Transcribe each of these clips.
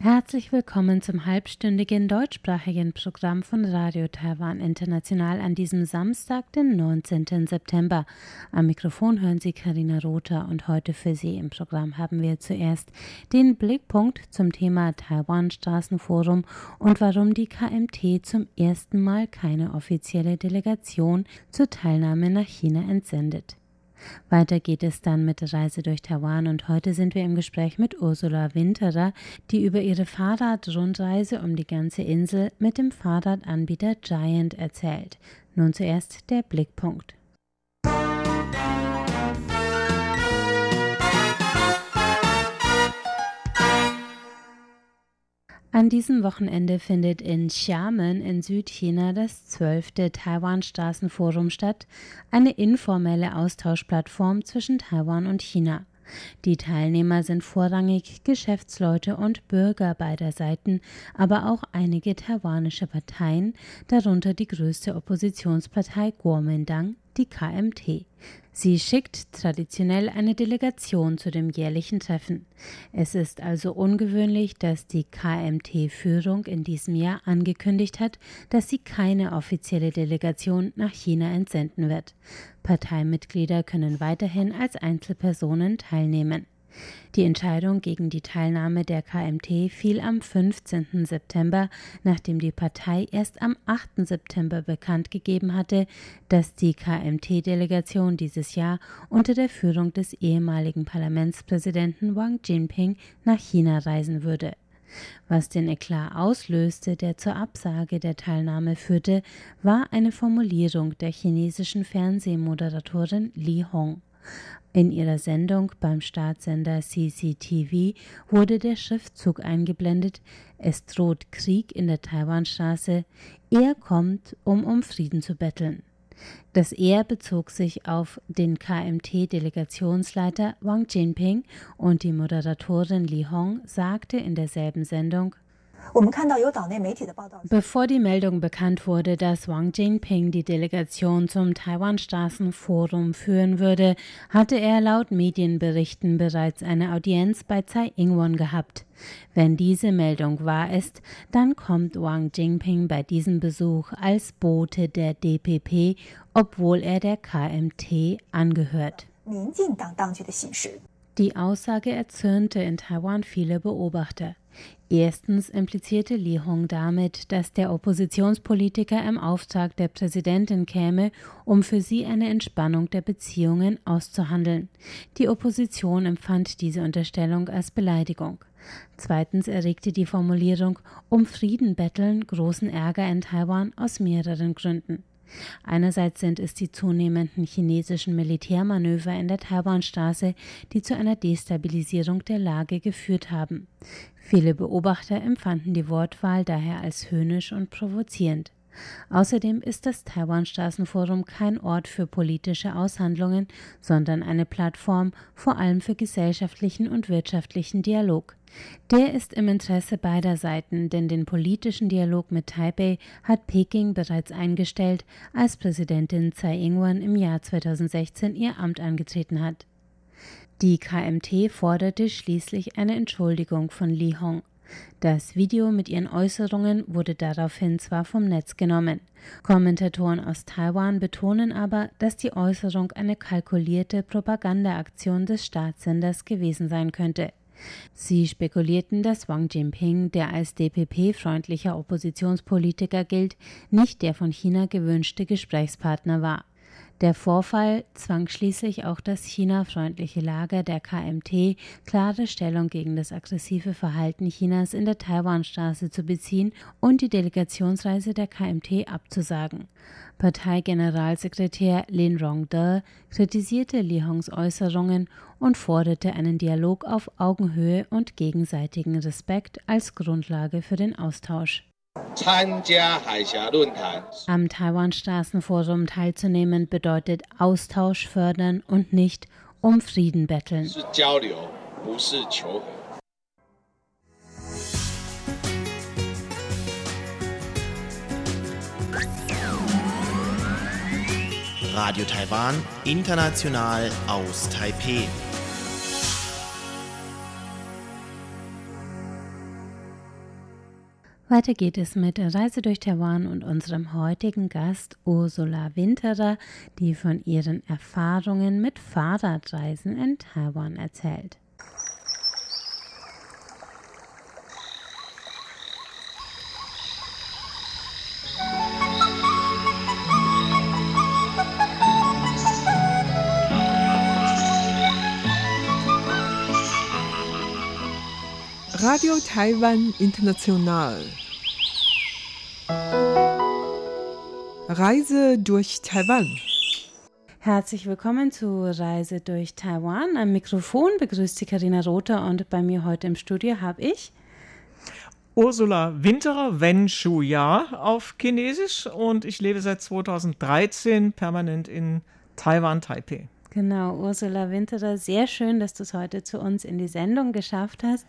Herzlich willkommen zum halbstündigen deutschsprachigen Programm von Radio Taiwan International an diesem Samstag, den 19. September. Am Mikrofon hören Sie Karina Rother und heute für Sie im Programm haben wir zuerst den Blickpunkt zum Thema Taiwan Straßenforum und warum die KMT zum ersten Mal keine offizielle Delegation zur Teilnahme nach China entsendet. Weiter geht es dann mit der Reise durch Taiwan und heute sind wir im Gespräch mit Ursula Winterer, die über ihre Fahrradrundreise um die ganze Insel mit dem Fahrradanbieter Giant erzählt. Nun zuerst der Blickpunkt. An diesem Wochenende findet in Xiamen in Südchina das 12. Taiwan-Straßenforum statt, eine informelle Austauschplattform zwischen Taiwan und China. Die Teilnehmer sind vorrangig Geschäftsleute und Bürger beider Seiten, aber auch einige taiwanische Parteien, darunter die größte Oppositionspartei Kuomintang, die KMT. Sie schickt traditionell eine Delegation zu dem jährlichen Treffen. Es ist also ungewöhnlich, dass die KMT-Führung in diesem Jahr angekündigt hat, dass sie keine offizielle Delegation nach China entsenden wird. Parteimitglieder können weiterhin als Einzelpersonen teilnehmen. Die Entscheidung gegen die Teilnahme der KMT fiel am 15. September, nachdem die Partei erst am 8. September bekannt gegeben hatte, dass die KMT-Delegation dieses Jahr unter der Führung des ehemaligen Parlamentspräsidenten Wang Jinping nach China reisen würde. Was den Eklat auslöste, der zur Absage der Teilnahme führte, war eine Formulierung der chinesischen Fernsehmoderatorin Li Hong. In ihrer Sendung beim Staatssender CCTV wurde der Schriftzug eingeblendet, es droht Krieg in der Taiwanstraße, er kommt, um um Frieden zu betteln. Das Er bezog sich auf den KMT-Delegationsleiter Wang Jinping und die Moderatorin Li Hong sagte in derselben Sendung, Bevor die Meldung bekannt wurde, dass Wang Jinping die Delegation zum Taiwan-Straßenforum führen würde, hatte er laut Medienberichten bereits eine Audienz bei Tsai Ing-wen gehabt. Wenn diese Meldung wahr ist, dann kommt Wang Jinping bei diesem Besuch als Bote der DPP, obwohl er der KMT angehört. Die Aussage erzürnte in Taiwan viele Beobachter. Erstens implizierte Li Hong damit, dass der Oppositionspolitiker im Auftrag der Präsidentin käme, um für sie eine Entspannung der Beziehungen auszuhandeln. Die Opposition empfand diese Unterstellung als Beleidigung. Zweitens erregte die Formulierung um Frieden betteln großen Ärger in Taiwan aus mehreren Gründen. Einerseits sind es die zunehmenden chinesischen Militärmanöver in der Taiwanstraße, die zu einer Destabilisierung der Lage geführt haben. Viele Beobachter empfanden die Wortwahl daher als höhnisch und provozierend. Außerdem ist das Taiwan-Straßenforum kein Ort für politische Aushandlungen, sondern eine Plattform vor allem für gesellschaftlichen und wirtschaftlichen Dialog. Der ist im Interesse beider Seiten, denn den politischen Dialog mit Taipei hat Peking bereits eingestellt, als Präsidentin Tsai Ing-wen im Jahr 2016 ihr Amt angetreten hat. Die KMT forderte schließlich eine Entschuldigung von Li Hong. Das Video mit ihren Äußerungen wurde daraufhin zwar vom Netz genommen. Kommentatoren aus Taiwan betonen aber, dass die Äußerung eine kalkulierte Propagandaaktion des Staatssenders gewesen sein könnte. Sie spekulierten, dass Wang Jinping, der als DPP-freundlicher Oppositionspolitiker gilt, nicht der von China gewünschte Gesprächspartner war. Der Vorfall zwang schließlich auch das China-freundliche Lager der KMT, klare Stellung gegen das aggressive Verhalten Chinas in der Taiwanstraße zu beziehen und die Delegationsreise der KMT abzusagen. Parteigeneralsekretär Lin Rongde kritisierte Li Hongs Äußerungen und forderte einen Dialog auf Augenhöhe und gegenseitigen Respekt als Grundlage für den Austausch. Am Taiwan-Straßenforum teilzunehmen bedeutet Austausch fördern und nicht um Frieden betteln. Radio Taiwan, international aus Taipei. Weiter geht es mit der Reise durch Taiwan und unserem heutigen Gast Ursula Winterer, die von ihren Erfahrungen mit Fahrradreisen in Taiwan erzählt. Radio Taiwan International. Reise durch Taiwan. Herzlich willkommen zu Reise durch Taiwan. Am Mikrofon begrüßt Sie Karina Rother und bei mir heute im Studio habe ich Ursula Winterer, Wen Shu Ya auf Chinesisch und ich lebe seit 2013 permanent in Taiwan, Taipei. Genau, Ursula Winterer, sehr schön, dass du es heute zu uns in die Sendung geschafft hast.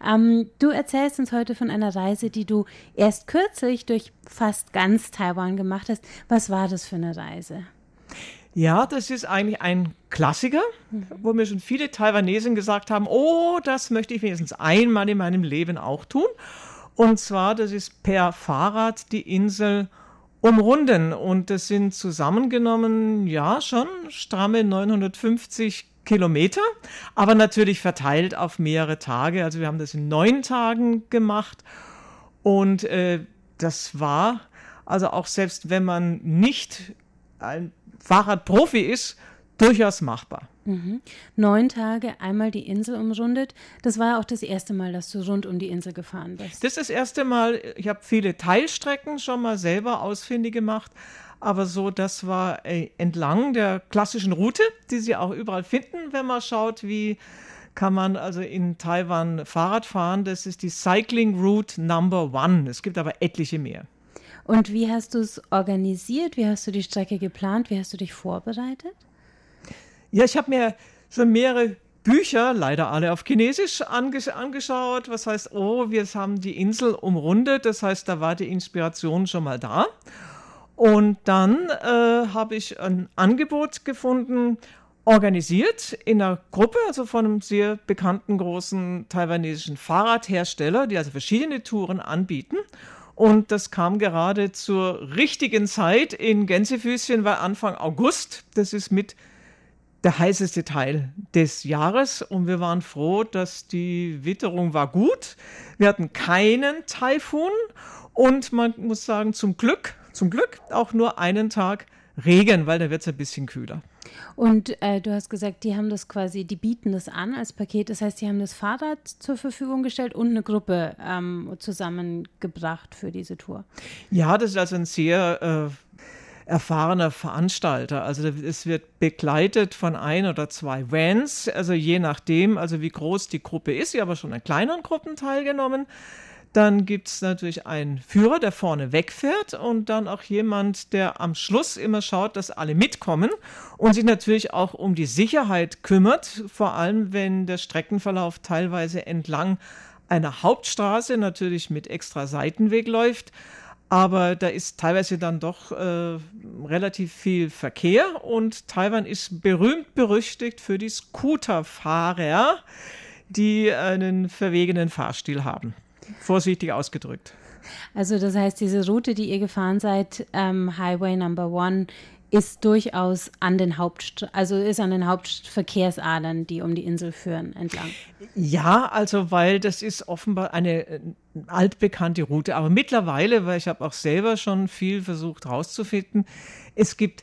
Ähm, du erzählst uns heute von einer Reise, die du erst kürzlich durch fast ganz Taiwan gemacht hast. Was war das für eine Reise? Ja, das ist eigentlich ein Klassiker, mhm. wo mir schon viele Taiwanesen gesagt haben, oh, das möchte ich wenigstens einmal in meinem Leben auch tun. Und zwar, das ist per Fahrrad die Insel umrunden. Und das sind zusammengenommen, ja, schon stramme 950 Kilometer, aber natürlich verteilt auf mehrere Tage. Also wir haben das in neun Tagen gemacht. Und äh, das war, also auch selbst wenn man nicht ein Fahrradprofi ist, durchaus machbar. Mhm. Neun Tage einmal die Insel umrundet. Das war auch das erste Mal, dass du rund um die Insel gefahren bist. Das ist das erste Mal. Ich habe viele Teilstrecken schon mal selber ausfindig gemacht. Aber so, das war äh, entlang der klassischen Route, die Sie auch überall finden, wenn man schaut, wie kann man also in Taiwan Fahrrad fahren. Das ist die Cycling Route Number One. Es gibt aber etliche mehr. Und wie hast du es organisiert? Wie hast du die Strecke geplant? Wie hast du dich vorbereitet? Ja, ich habe mir schon mehrere Bücher, leider alle auf Chinesisch, anges angeschaut. Was heißt, oh, wir haben die Insel umrundet. Das heißt, da war die Inspiration schon mal da. Und dann äh, habe ich ein Angebot gefunden, organisiert in einer Gruppe, also von einem sehr bekannten großen taiwanesischen Fahrradhersteller, die also verschiedene Touren anbieten. Und das kam gerade zur richtigen Zeit in Gänsefüßchen, weil Anfang August, das ist mit der heißeste Teil des Jahres und wir waren froh, dass die Witterung war gut. Wir hatten keinen Taifun und man muss sagen, zum Glück, zum Glück auch nur einen Tag Regen, weil da wird es ein bisschen kühler. Und äh, du hast gesagt, die haben das quasi, die bieten das an als Paket. Das heißt, die haben das Fahrrad zur Verfügung gestellt und eine Gruppe ähm, zusammengebracht für diese Tour. Ja, das ist also ein sehr äh, erfahrener Veranstalter. Also es wird begleitet von ein oder zwei Vans, also je nachdem, also wie groß die Gruppe ist. Ich habe schon in kleineren Gruppen teilgenommen. Dann gibt es natürlich einen Führer, der vorne wegfährt und dann auch jemand, der am Schluss immer schaut, dass alle mitkommen und sich natürlich auch um die Sicherheit kümmert, vor allem wenn der Streckenverlauf teilweise entlang einer Hauptstraße natürlich mit extra Seitenweg läuft aber da ist teilweise dann doch äh, relativ viel Verkehr und Taiwan ist berühmt berüchtigt für die Scooterfahrer, die einen verwegenen Fahrstil haben. Vorsichtig ausgedrückt. Also das heißt, diese Route, die ihr gefahren seid, ähm, Highway Number One, ist durchaus an den Haupt, also ist an den Hauptverkehrsadern, die um die Insel führen, entlang. Ja, also weil das ist offenbar eine äh, altbekannte Route, aber mittlerweile, weil ich habe auch selber schon viel versucht rauszufinden, es gibt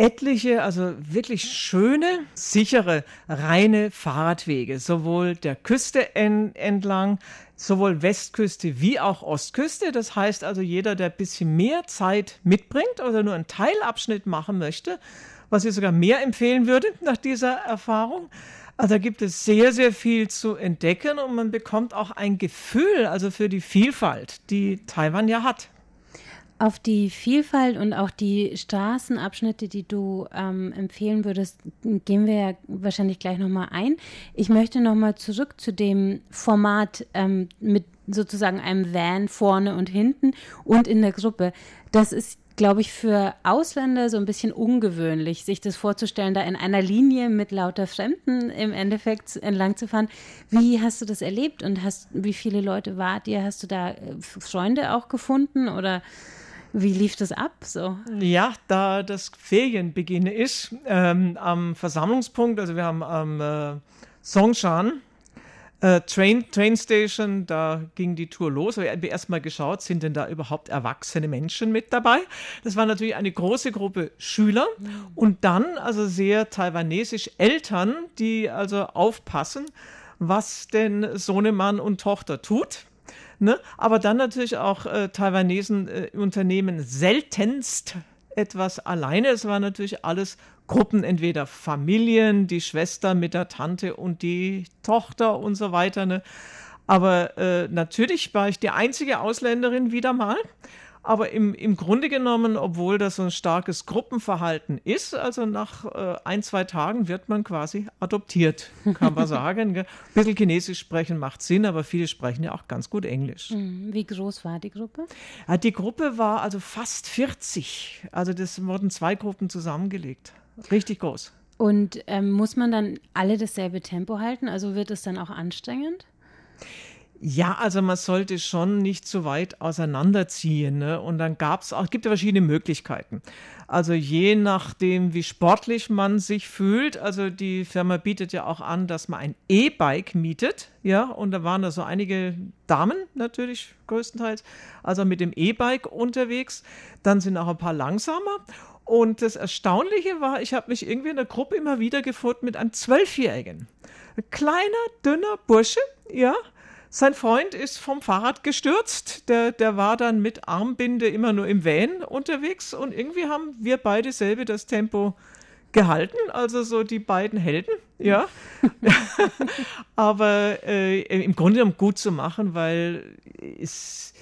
etliche, also wirklich schöne, sichere, reine Fahrradwege, sowohl der Küste en entlang, sowohl Westküste wie auch Ostküste. Das heißt also, jeder, der ein bisschen mehr Zeit mitbringt oder nur einen Teilabschnitt machen möchte, was ich sogar mehr empfehlen würde nach dieser Erfahrung. Also da gibt es sehr, sehr viel zu entdecken und man bekommt auch ein Gefühl, also für die Vielfalt, die Taiwan ja hat. Auf die Vielfalt und auch die Straßenabschnitte, die du ähm, empfehlen würdest, gehen wir ja wahrscheinlich gleich nochmal ein. Ich möchte nochmal zurück zu dem Format, ähm, mit sozusagen einem Van vorne und hinten und in der Gruppe. Das ist glaube ich, für Ausländer so ein bisschen ungewöhnlich, sich das vorzustellen, da in einer Linie mit lauter Fremden im Endeffekt entlang zu fahren. Wie hast du das erlebt und hast, wie viele Leute wart ihr? Hast du da äh, Freunde auch gefunden oder wie lief das ab? So? Ja, da das Ferienbeginn ist, ähm, am Versammlungspunkt, also wir haben am äh, Songshan, äh, Train, Train Station, da ging die Tour los. Wir haben erstmal geschaut, sind denn da überhaupt erwachsene Menschen mit dabei? Das war natürlich eine große Gruppe Schüler und dann also sehr taiwanesisch Eltern, die also aufpassen, was denn Sohnemann und Tochter tut. Ne? Aber dann natürlich auch äh, Taiwanesen äh, Unternehmen seltenst etwas alleine. Es war natürlich alles Gruppen, entweder Familien, die Schwester mit der Tante und die Tochter und so weiter. Ne? Aber äh, natürlich war ich die einzige Ausländerin wieder mal. Aber im, im Grunde genommen, obwohl das so ein starkes Gruppenverhalten ist, also nach äh, ein, zwei Tagen wird man quasi adoptiert, kann man sagen. Ein bisschen Chinesisch sprechen macht Sinn, aber viele sprechen ja auch ganz gut Englisch. Hm, wie groß war die Gruppe? Ja, die Gruppe war also fast 40. Also das wurden zwei Gruppen zusammengelegt. Richtig groß. Und ähm, muss man dann alle dasselbe Tempo halten? Also wird es dann auch anstrengend? Ja, also man sollte schon nicht zu weit auseinanderziehen. Ne? Und dann gab es auch, gibt ja verschiedene Möglichkeiten. Also je nachdem, wie sportlich man sich fühlt. Also die Firma bietet ja auch an, dass man ein E-Bike mietet. Ja, und da waren da so einige Damen natürlich größtenteils, also mit dem E-Bike unterwegs. Dann sind auch ein paar langsamer. Und das Erstaunliche war, ich habe mich irgendwie in der Gruppe immer wieder gefunden mit einem Zwölfjährigen. Ein kleiner, dünner Bursche, ja. Sein Freund ist vom Fahrrad gestürzt. Der, der war dann mit Armbinde immer nur im Van unterwegs. Und irgendwie haben wir beide selber das Tempo gehalten, also so die beiden Helden, ja. Aber äh, im Grunde genommen gut zu machen, weil es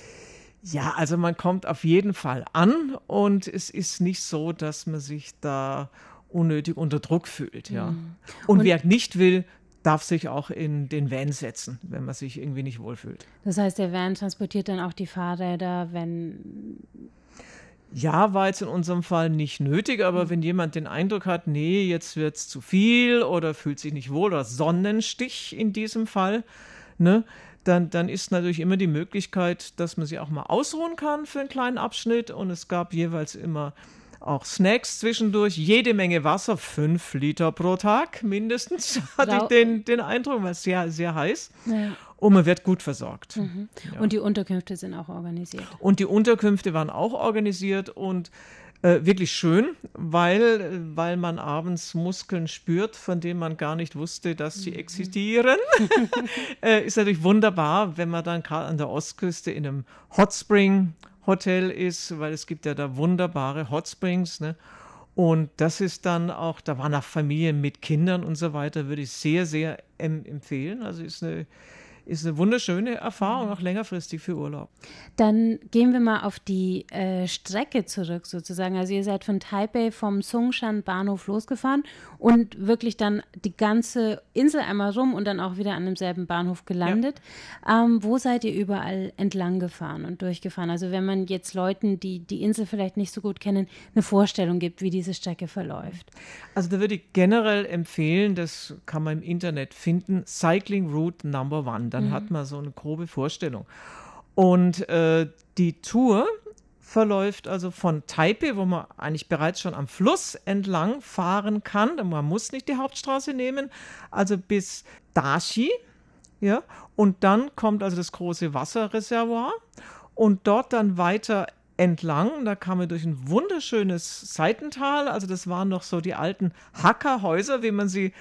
ja, also man kommt auf jeden Fall an und es ist nicht so, dass man sich da unnötig unter Druck fühlt, ja. Mhm. Und, und wer nicht will, darf sich auch in den Van setzen, wenn man sich irgendwie nicht wohlfühlt. Das heißt, der Van transportiert dann auch die Fahrräder, wenn ja, war jetzt in unserem Fall nicht nötig, aber mhm. wenn jemand den Eindruck hat, nee, jetzt wird es zu viel oder fühlt sich nicht wohl oder Sonnenstich in diesem Fall, ne, dann, dann ist natürlich immer die Möglichkeit, dass man sich auch mal ausruhen kann für einen kleinen Abschnitt. Und es gab jeweils immer auch Snacks zwischendurch, jede Menge Wasser, fünf Liter pro Tag mindestens, hatte ich den, den Eindruck, war sehr, sehr heiß. Ja. Und man wird gut versorgt. Mhm. Ja. Und die Unterkünfte sind auch organisiert. Und die Unterkünfte waren auch organisiert und äh, wirklich schön, weil, weil man abends Muskeln spürt, von denen man gar nicht wusste, dass sie mhm. existieren. äh, ist natürlich wunderbar, wenn man dann gerade an der Ostküste in einem Hot Spring Hotel ist, weil es gibt ja da wunderbare Hot Springs. Ne? Und das ist dann auch, da waren auch Familien mit Kindern und so weiter, würde ich sehr, sehr empfehlen. Also ist eine ist eine wunderschöne Erfahrung, auch längerfristig für Urlaub. Dann gehen wir mal auf die äh, Strecke zurück sozusagen. Also ihr seid von Taipei vom Songshan Bahnhof losgefahren und wirklich dann die ganze Insel einmal rum und dann auch wieder an demselben Bahnhof gelandet. Ja. Ähm, wo seid ihr überall entlang gefahren und durchgefahren? Also wenn man jetzt Leuten, die die Insel vielleicht nicht so gut kennen, eine Vorstellung gibt, wie diese Strecke verläuft. Also da würde ich generell empfehlen, das kann man im Internet finden, Cycling Route Number One dann mhm. hat man so eine grobe Vorstellung. Und äh, die Tour verläuft also von Taipei, wo man eigentlich bereits schon am Fluss entlang fahren kann. Man muss nicht die Hauptstraße nehmen, also bis Dashi. Ja, und dann kommt also das große Wasserreservoir und dort dann weiter entlang. Da kam man durch ein wunderschönes Seitental. Also das waren noch so die alten Hackerhäuser, wie man sie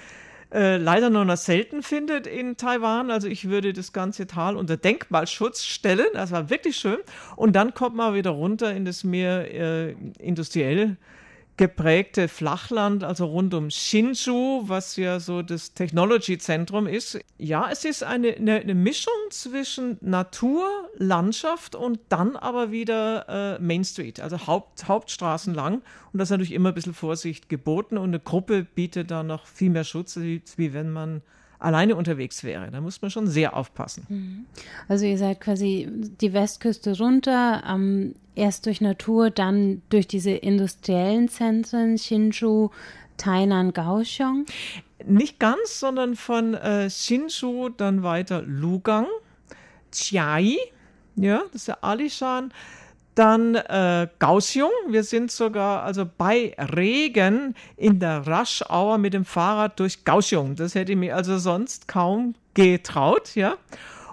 äh, leider nur noch selten findet in Taiwan. Also ich würde das ganze Tal unter Denkmalschutz stellen. Das war wirklich schön. Und dann kommt man wieder runter in das Meer äh, industriell geprägte Flachland, also rund um Shinju, was ja so das Technology-Zentrum ist. Ja, es ist eine, eine, eine, Mischung zwischen Natur, Landschaft und dann aber wieder äh, Main Street, also Haupt, Hauptstraßen lang. Und das ist natürlich immer ein bisschen Vorsicht geboten und eine Gruppe bietet da noch viel mehr Schutz, wie wenn man alleine unterwegs wäre. Da muss man schon sehr aufpassen. Mhm. Also ihr seid quasi die Westküste runter, ähm, erst durch Natur, dann durch diese industriellen Zentren, Hsinchu, Tainan, Kaohsiung? Nicht ganz, sondern von äh, Hsinchu dann weiter Lugang, Chiai, ja, das ist der Alishan, dann äh, Kaohsiung. Wir sind sogar also bei Regen in der Rush Hour mit dem Fahrrad durch Kaohsiung. Das hätte ich mir also sonst kaum getraut, ja.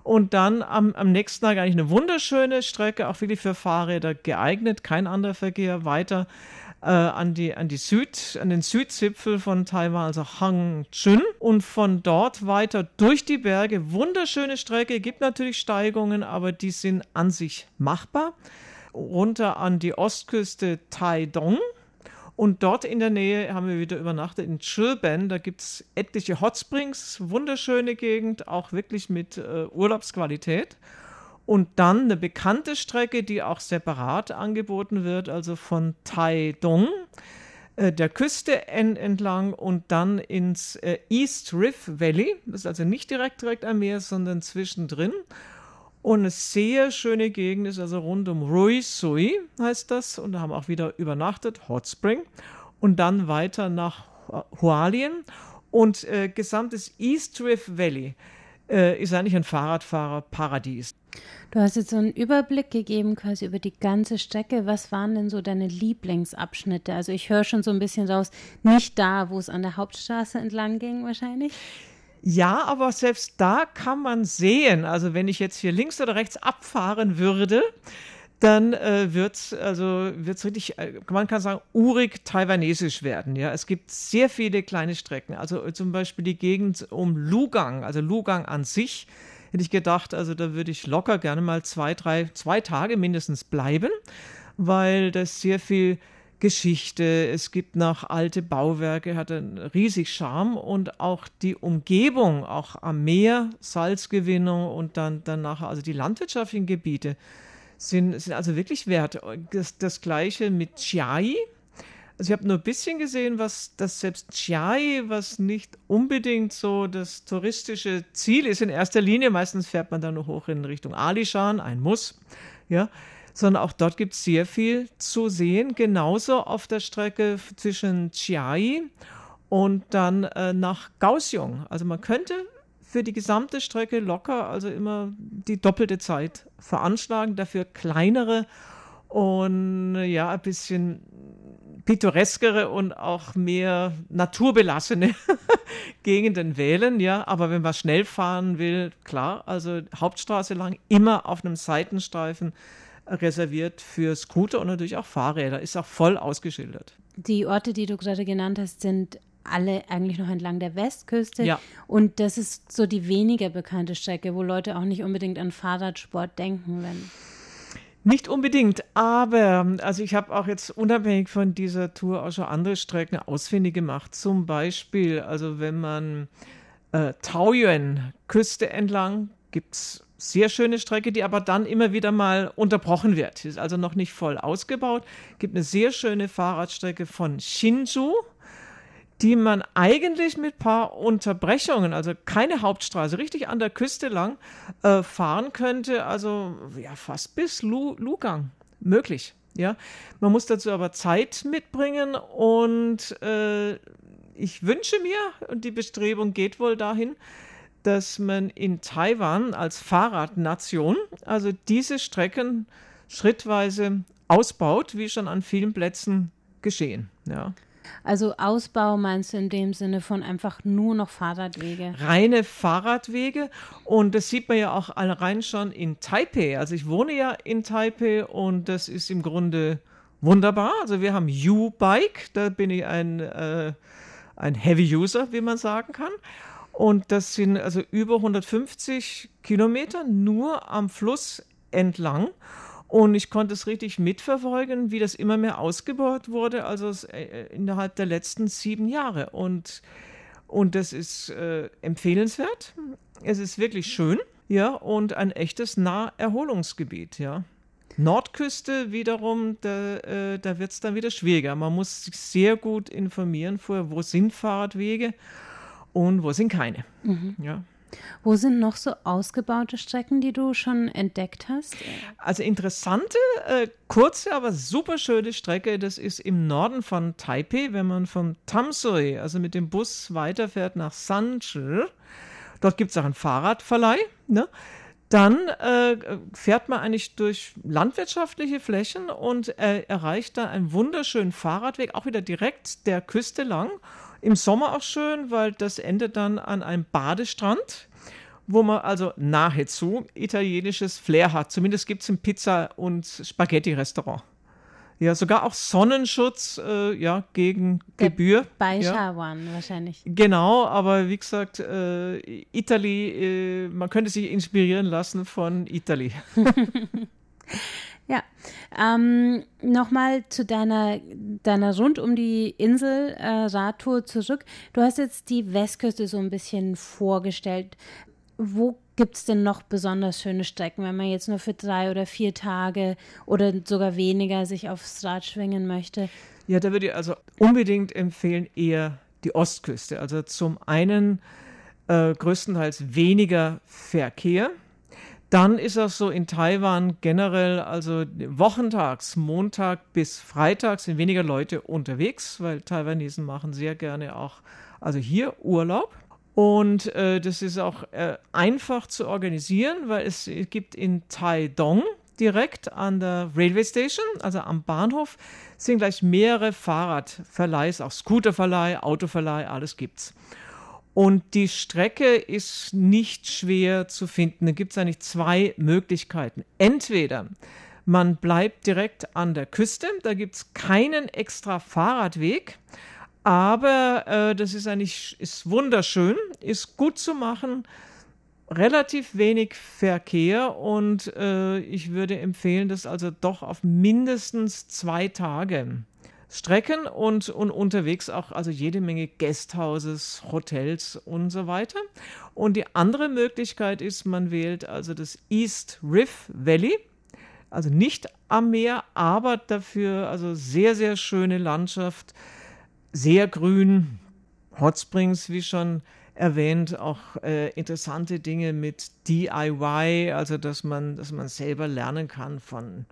Und dann am, am nächsten Tag eigentlich eine wunderschöne Strecke, auch wirklich für Fahrräder geeignet, kein anderer Verkehr weiter äh, an, die, an, die Süd, an den Südzipfel von Taiwan, also Hangchun. Und von dort weiter durch die Berge. Wunderschöne Strecke, gibt natürlich Steigungen, aber die sind an sich machbar runter an die Ostküste Taidong. Und dort in der Nähe haben wir wieder übernachtet in Chilben. Da gibt es etliche Hot Springs, wunderschöne Gegend, auch wirklich mit äh, Urlaubsqualität. Und dann eine bekannte Strecke, die auch separat angeboten wird, also von Taidong, äh, der Küste en entlang und dann ins äh, East Rift Valley. Das ist also nicht direkt direkt am Meer, sondern zwischendrin. Und eine sehr schöne Gegend ist also rund um Rui Sui, heißt das. Und da haben wir auch wieder übernachtet, Hot Spring. Und dann weiter nach Hualien. Und äh, gesamtes East Rift Valley äh, ist eigentlich ein Fahrradfahrerparadies. Du hast jetzt so einen Überblick gegeben quasi über die ganze Strecke. Was waren denn so deine Lieblingsabschnitte? Also ich höre schon so ein bisschen raus, nicht da, wo es an der Hauptstraße entlang ging wahrscheinlich. Ja, aber selbst da kann man sehen, also wenn ich jetzt hier links oder rechts abfahren würde, dann äh, wird es also wird's richtig, äh, man kann sagen, urig taiwanesisch werden. Ja, es gibt sehr viele kleine Strecken. Also äh, zum Beispiel die Gegend um Lugang, also Lugang an sich, hätte ich gedacht, also da würde ich locker gerne mal zwei, drei, zwei Tage mindestens bleiben, weil das sehr viel Geschichte, es gibt noch alte Bauwerke, hat einen riesig Charme und auch die Umgebung, auch am Meer, Salzgewinnung und dann danach, also die landwirtschaftlichen Gebiete sind, sind also wirklich wert. Das, das gleiche mit Chiai. Also ich habe nur ein bisschen gesehen, was das selbst Chiai, was nicht unbedingt so das touristische Ziel ist in erster Linie, meistens fährt man dann nur hoch in Richtung Alishan, ein Muss, ja, sondern auch dort gibt es sehr viel zu sehen. Genauso auf der Strecke zwischen Chiai und dann äh, nach Kaohsiung. Also man könnte für die gesamte Strecke locker, also immer die doppelte Zeit veranschlagen, dafür kleinere und ja, ein bisschen pittoreskere und auch mehr naturbelassene Gegenden wählen, ja. Aber wenn man schnell fahren will, klar, also Hauptstraße lang immer auf einem Seitenstreifen reserviert für Scooter und natürlich auch Fahrräder. Ist auch voll ausgeschildert. Die Orte, die du gerade genannt hast, sind alle eigentlich noch entlang der Westküste. Ja. Und das ist so die weniger bekannte Strecke, wo Leute auch nicht unbedingt an Fahrradsport denken, wenn. Nicht unbedingt, aber also ich habe auch jetzt unabhängig von dieser Tour auch schon andere Strecken ausfindig gemacht. Zum Beispiel, also wenn man äh, Taoyuan Küste entlang gibt es sehr schöne Strecke, die aber dann immer wieder mal unterbrochen wird. Sie ist also noch nicht voll ausgebaut. Es Gibt eine sehr schöne Fahrradstrecke von Shinju, die man eigentlich mit ein paar Unterbrechungen, also keine Hauptstraße, richtig an der Küste lang äh, fahren könnte. Also ja, fast bis Lu Lugang möglich. Ja, man muss dazu aber Zeit mitbringen und äh, ich wünsche mir, und die Bestrebung geht wohl dahin, dass man in Taiwan als Fahrradnation also diese Strecken schrittweise ausbaut, wie schon an vielen Plätzen geschehen. Ja. Also Ausbau meinst du in dem Sinne von einfach nur noch Fahrradwege? Reine Fahrradwege und das sieht man ja auch allein schon in Taipei. Also ich wohne ja in Taipei und das ist im Grunde wunderbar. Also wir haben U-Bike, da bin ich ein, äh, ein Heavy User, wie man sagen kann. Und das sind also über 150 Kilometer nur am Fluss entlang. Und ich konnte es richtig mitverfolgen, wie das immer mehr ausgebaut wurde, also äh, innerhalb der letzten sieben Jahre. Und, und das ist äh, empfehlenswert. Es ist wirklich schön, ja, und ein echtes Naherholungsgebiet, ja. Nordküste wiederum, da, äh, da wird es dann wieder schwieriger. Man muss sich sehr gut informieren vorher, wo sind Fahrradwege und wo sind keine. Ja. Wo sind noch so ausgebaute Strecken, die du schon entdeckt hast? Also interessante, äh, kurze, aber super schöne Strecke, das ist im Norden von Taipei, wenn man von Tamsui, also mit dem Bus weiterfährt nach Sanzhi. Dort gibt es auch einen Fahrradverleih. Ne? Dann äh, fährt man eigentlich durch landwirtschaftliche Flächen und äh, erreicht da einen wunderschönen Fahrradweg, auch wieder direkt der Küste lang. Im Sommer auch schön, weil das endet dann an einem Badestrand, wo man also nahezu italienisches Flair hat. Zumindest gibt es ein Pizza- und Spaghetti-Restaurant. Ja, sogar auch Sonnenschutz äh, ja, gegen Der Gebühr. Bei ja. Shawan wahrscheinlich. Genau, aber wie gesagt, äh, Italy, äh, man könnte sich inspirieren lassen von Italy. Ja, ähm, nochmal zu deiner, deiner rund um die Insel äh, Radtour zurück. Du hast jetzt die Westküste so ein bisschen vorgestellt. Wo gibt es denn noch besonders schöne Strecken, wenn man jetzt nur für drei oder vier Tage oder sogar weniger sich aufs Rad schwingen möchte? Ja, da würde ich also unbedingt empfehlen, eher die Ostküste. Also zum einen äh, größtenteils weniger Verkehr. Dann ist auch so in Taiwan generell, also wochentags, Montag bis Freitag sind weniger Leute unterwegs, weil Taiwanesen machen sehr gerne auch, also hier Urlaub. Und äh, das ist auch äh, einfach zu organisieren, weil es gibt in Taidong direkt an der Railway Station, also am Bahnhof, sind gleich mehrere Fahrradverleihs, auch Scooterverleih, Autoverleih, alles gibt's. Und die Strecke ist nicht schwer zu finden. Da gibt es eigentlich zwei Möglichkeiten. Entweder man bleibt direkt an der Küste, da gibt es keinen extra Fahrradweg, aber äh, das ist eigentlich ist wunderschön, ist gut zu machen, relativ wenig Verkehr und äh, ich würde empfehlen, das also doch auf mindestens zwei Tage Strecken und, und unterwegs auch also jede Menge Guesthouses, Hotels und so weiter. Und die andere Möglichkeit ist, man wählt also das East Rift Valley, also nicht am Meer, aber dafür also sehr, sehr schöne Landschaft, sehr grün, Hot Springs, wie schon erwähnt, auch äh, interessante Dinge mit DIY, also dass man, dass man selber lernen kann von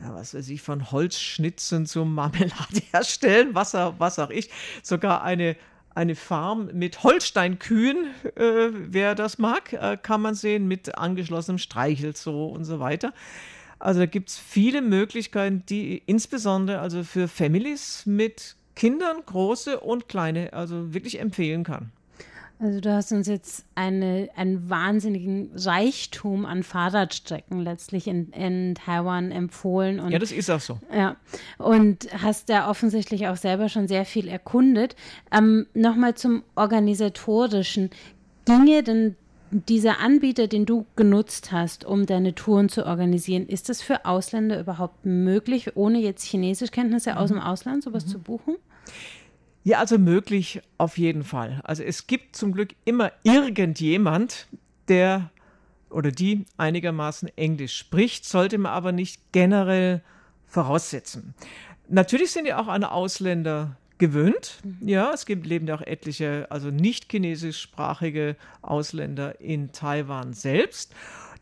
ja, was weiß ich, von Holzschnitzen zum Marmelade herstellen, was, auch- was auch ich. Sogar eine, eine Farm mit Holsteinkühen, äh, wer das mag, äh, kann man sehen, mit angeschlossenem Streichelzoo und so weiter. Also da gibt es viele Möglichkeiten, die insbesondere also für Families mit Kindern, große und kleine, also wirklich empfehlen kann. Also du hast uns jetzt eine, einen wahnsinnigen Reichtum an Fahrradstrecken letztlich in, in Taiwan empfohlen. Und Ja, das ist auch so. Ja, und hast da offensichtlich auch selber schon sehr viel erkundet. Ähm, Nochmal zum Organisatorischen. Ginge denn dieser Anbieter, den du genutzt hast, um deine Touren zu organisieren, ist das für Ausländer überhaupt möglich, ohne jetzt Chinesischkenntnisse aus dem Ausland sowas zu buchen? Ja, also möglich auf jeden Fall. Also es gibt zum Glück immer irgendjemand, der oder die einigermaßen Englisch spricht, sollte man aber nicht generell voraussetzen. Natürlich sind ja auch an Ausländer gewöhnt. Ja, es gibt leben ja auch etliche, also nicht chinesischsprachige Ausländer in Taiwan selbst.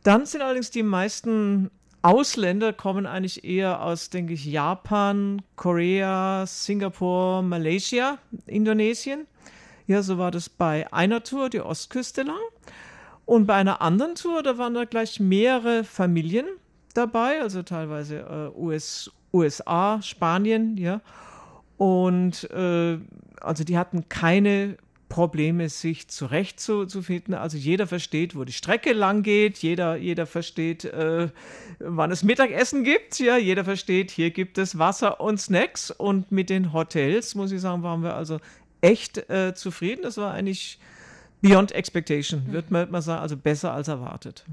Dann sind allerdings die meisten Ausländer kommen eigentlich eher aus, denke ich, Japan, Korea, Singapur, Malaysia, Indonesien. Ja, so war das bei einer Tour, die Ostküste lang. Und bei einer anderen Tour, da waren da gleich mehrere Familien dabei, also teilweise äh, US, USA, Spanien, ja. Und äh, also die hatten keine Probleme, sich zurechtzufinden. Also jeder versteht, wo die Strecke lang geht, jeder, jeder versteht, äh, wann es Mittagessen gibt, ja, jeder versteht, hier gibt es Wasser und Snacks. Und mit den Hotels, muss ich sagen, waren wir also echt äh, zufrieden. Das war eigentlich beyond expectation, Mhm. wird man mal sagen, also besser als erwartet.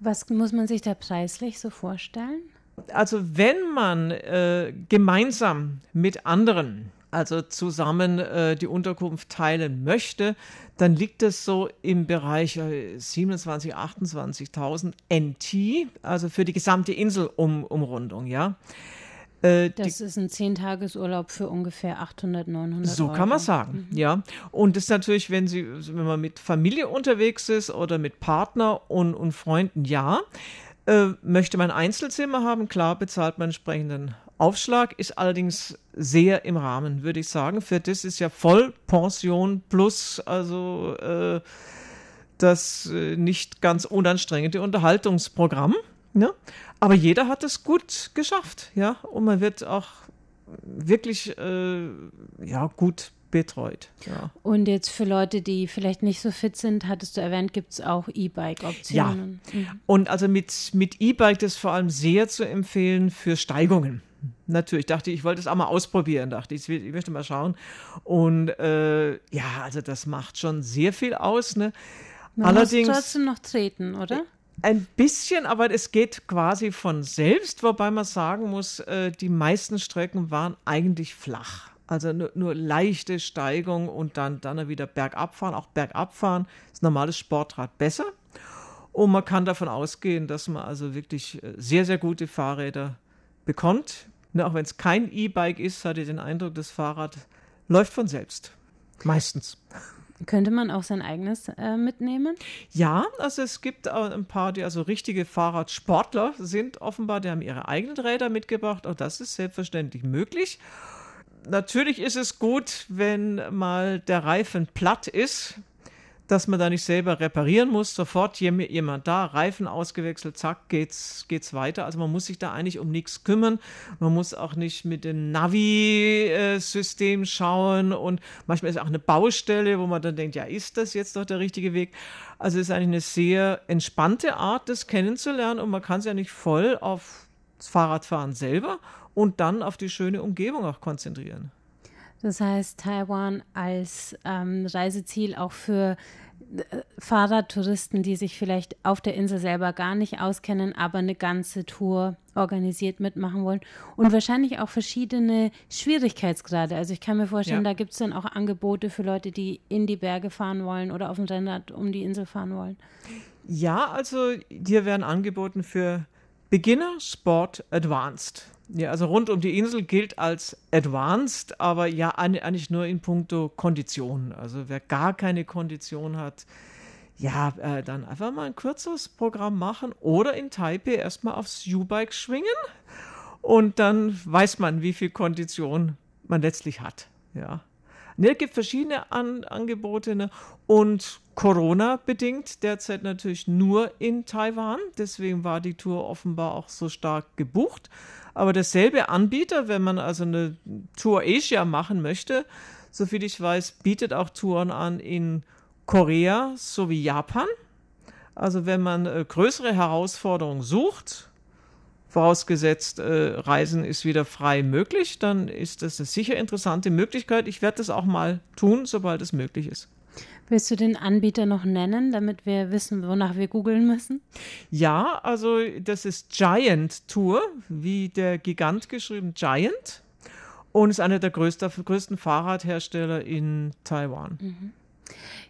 Was muss man sich da preislich so vorstellen? Also wenn man äh, gemeinsam mit anderen, also zusammen äh, die Unterkunft teilen möchte, dann liegt es so im Bereich äh, 27.000, 28.000 NT, also für die gesamte Inselumrundung, ja. Äh, das ist ein Zehntagesurlaub für ungefähr 800, 900 so Euro. kann man sagen, Mhm. ja. Und das ist natürlich, wenn Sie, wenn man mit Familie unterwegs ist oder mit Partner und, und Freunden, ja. Äh, möchte man ein Einzelzimmer haben, klar bezahlt man entsprechenden Aufschlag, ist allerdings sehr im Rahmen, würde ich sagen. Für das ist ja Vollpension plus, also äh, das äh, nicht ganz unanstrengende Unterhaltungsprogramm. Ne? Aber jeder hat es gut geschafft, ja. Und man wird auch wirklich äh, ja, gut betreut. Ja. Und jetzt für Leute, die vielleicht nicht so fit sind, hattest du erwähnt, gibt es auch E-Bike-Optionen. Mhm. Und also mit, mit E-Bike das vor allem sehr zu empfehlen für Steigungen. Natürlich dachte ich, ich wollte es auch mal ausprobieren, dachte ich, ich möchte mal schauen. Und äh, ja, also das macht schon sehr viel aus. Ne? Man Allerdings muss trotzdem noch treten, oder? Ein bisschen, aber es geht quasi von selbst, wobei man sagen muss, äh, die meisten Strecken waren eigentlich flach. Also nur, nur, leichte Steigung und dann, dann wieder bergab fahren. Auch bergab fahren ist normales Sportrad besser. Und man kann davon ausgehen, dass man also wirklich äh, sehr, sehr gute Fahrräder bekommt. Ne, auch wenn es kein E-Bike ist, hatte ich den Eindruck, das Fahrrad läuft von selbst. Meistens. Könnte man auch sein eigenes äh, mitnehmen? Ja, also es gibt ein paar, die also richtige Fahrradsportler sind, offenbar, die haben ihre eigenen Räder mitgebracht. Auch das ist selbstverständlich möglich. Natürlich ist es gut, wenn mal der Reifen platt ist, dass man da nicht selber reparieren muss. Sofort jemand da, Reifen ausgewechselt, zack, geht's, geht's weiter. Also man muss sich da eigentlich um nichts kümmern. Man muss auch nicht mit dem Navi-System schauen und manchmal ist auch eine Baustelle, wo man dann denkt, ja, ist das jetzt doch der richtige Weg? Also es ist eigentlich eine sehr entspannte Art, das kennenzulernen und man kann sich ja nicht voll auf das Fahrradfahren selber und dann auf die schöne Umgebung auch konzentrieren. Das heißt, Taiwan als ähm, Reiseziel auch für äh, Fahrradtouristen, die sich vielleicht auf der Insel selber gar nicht auskennen, aber eine ganze Tour organisiert mitmachen wollen und wahrscheinlich auch verschiedene Schwierigkeitsgrade. Also ich kann mir vorstellen, ja. da gibt es dann auch Angebote für Leute, die in die Berge fahren wollen oder auf dem Rennrad um die Insel fahren wollen. Ja, also hier werden angeboten für Beginner, Sport, Advanced. Ja, also rund um die Insel gilt als advanced, aber ja eigentlich nur in puncto Kondition. Also wer gar keine Kondition hat, ja, äh, dann einfach mal ein kürzeres Programm machen oder in Taipei erstmal aufs U-Bike schwingen und dann weiß man, wie viel Kondition man letztlich hat. Ja. Ne, es gibt verschiedene An Angebote ne? und Corona bedingt derzeit natürlich nur in Taiwan. Deswegen war die Tour offenbar auch so stark gebucht. Aber derselbe Anbieter, wenn man also eine Tour Asia machen möchte, soviel ich weiß, bietet auch Touren an in Korea sowie Japan. Also wenn man äh, größere Herausforderungen sucht, vorausgesetzt äh, Reisen ist wieder frei möglich, dann ist das eine sicher interessante Möglichkeit. Ich werde das auch mal tun, sobald es möglich ist. Willst du den Anbieter noch nennen, damit wir wissen, wonach wir googeln müssen? Ja, also das ist Giant Tour, wie der Gigant geschrieben, Giant. Und ist einer der größten, größten Fahrradhersteller in Taiwan. Mhm.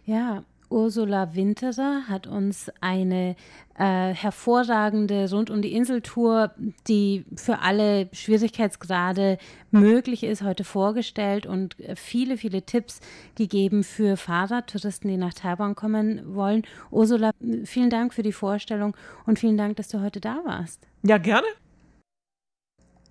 Ja, Ursula Winterer hat uns eine äh, hervorragende Rund um die Insel-Tour, die für alle Schwierigkeitsgrade möglich ist, heute vorgestellt und viele, viele Tipps gegeben für Fahrradtouristen, die nach Taiwan kommen wollen. Ursula, vielen Dank für die Vorstellung und vielen Dank, dass du heute da warst. Ja, gerne.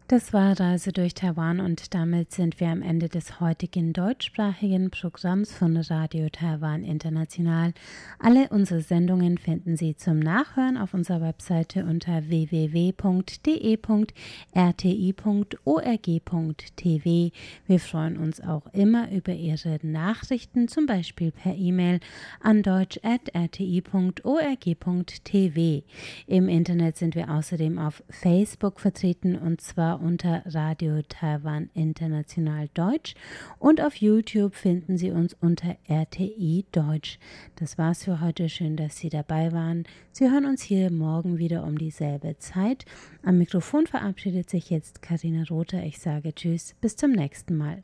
Das war Reise durch Taiwan und damit sind wir am Ende des heutigen deutschsprachigen Programms von Radio Taiwan International. Alle unsere Sendungen finden Sie zum Nachhören auf unserer Webseite unter www.de.rti.org.tv. Wir freuen uns auch immer über Ihre Nachrichten, zum Beispiel per E-Mail an deutsch.rti.org.tv. Im Internet sind wir außerdem auf Facebook vertreten und zwar unter Radio Taiwan International Deutsch und auf YouTube finden Sie uns unter RTI Deutsch. Das war's für heute. Schön, dass Sie dabei waren. Sie hören uns hier morgen wieder um dieselbe Zeit. Am Mikrofon verabschiedet sich jetzt Karina Rother. Ich sage Tschüss, bis zum nächsten Mal.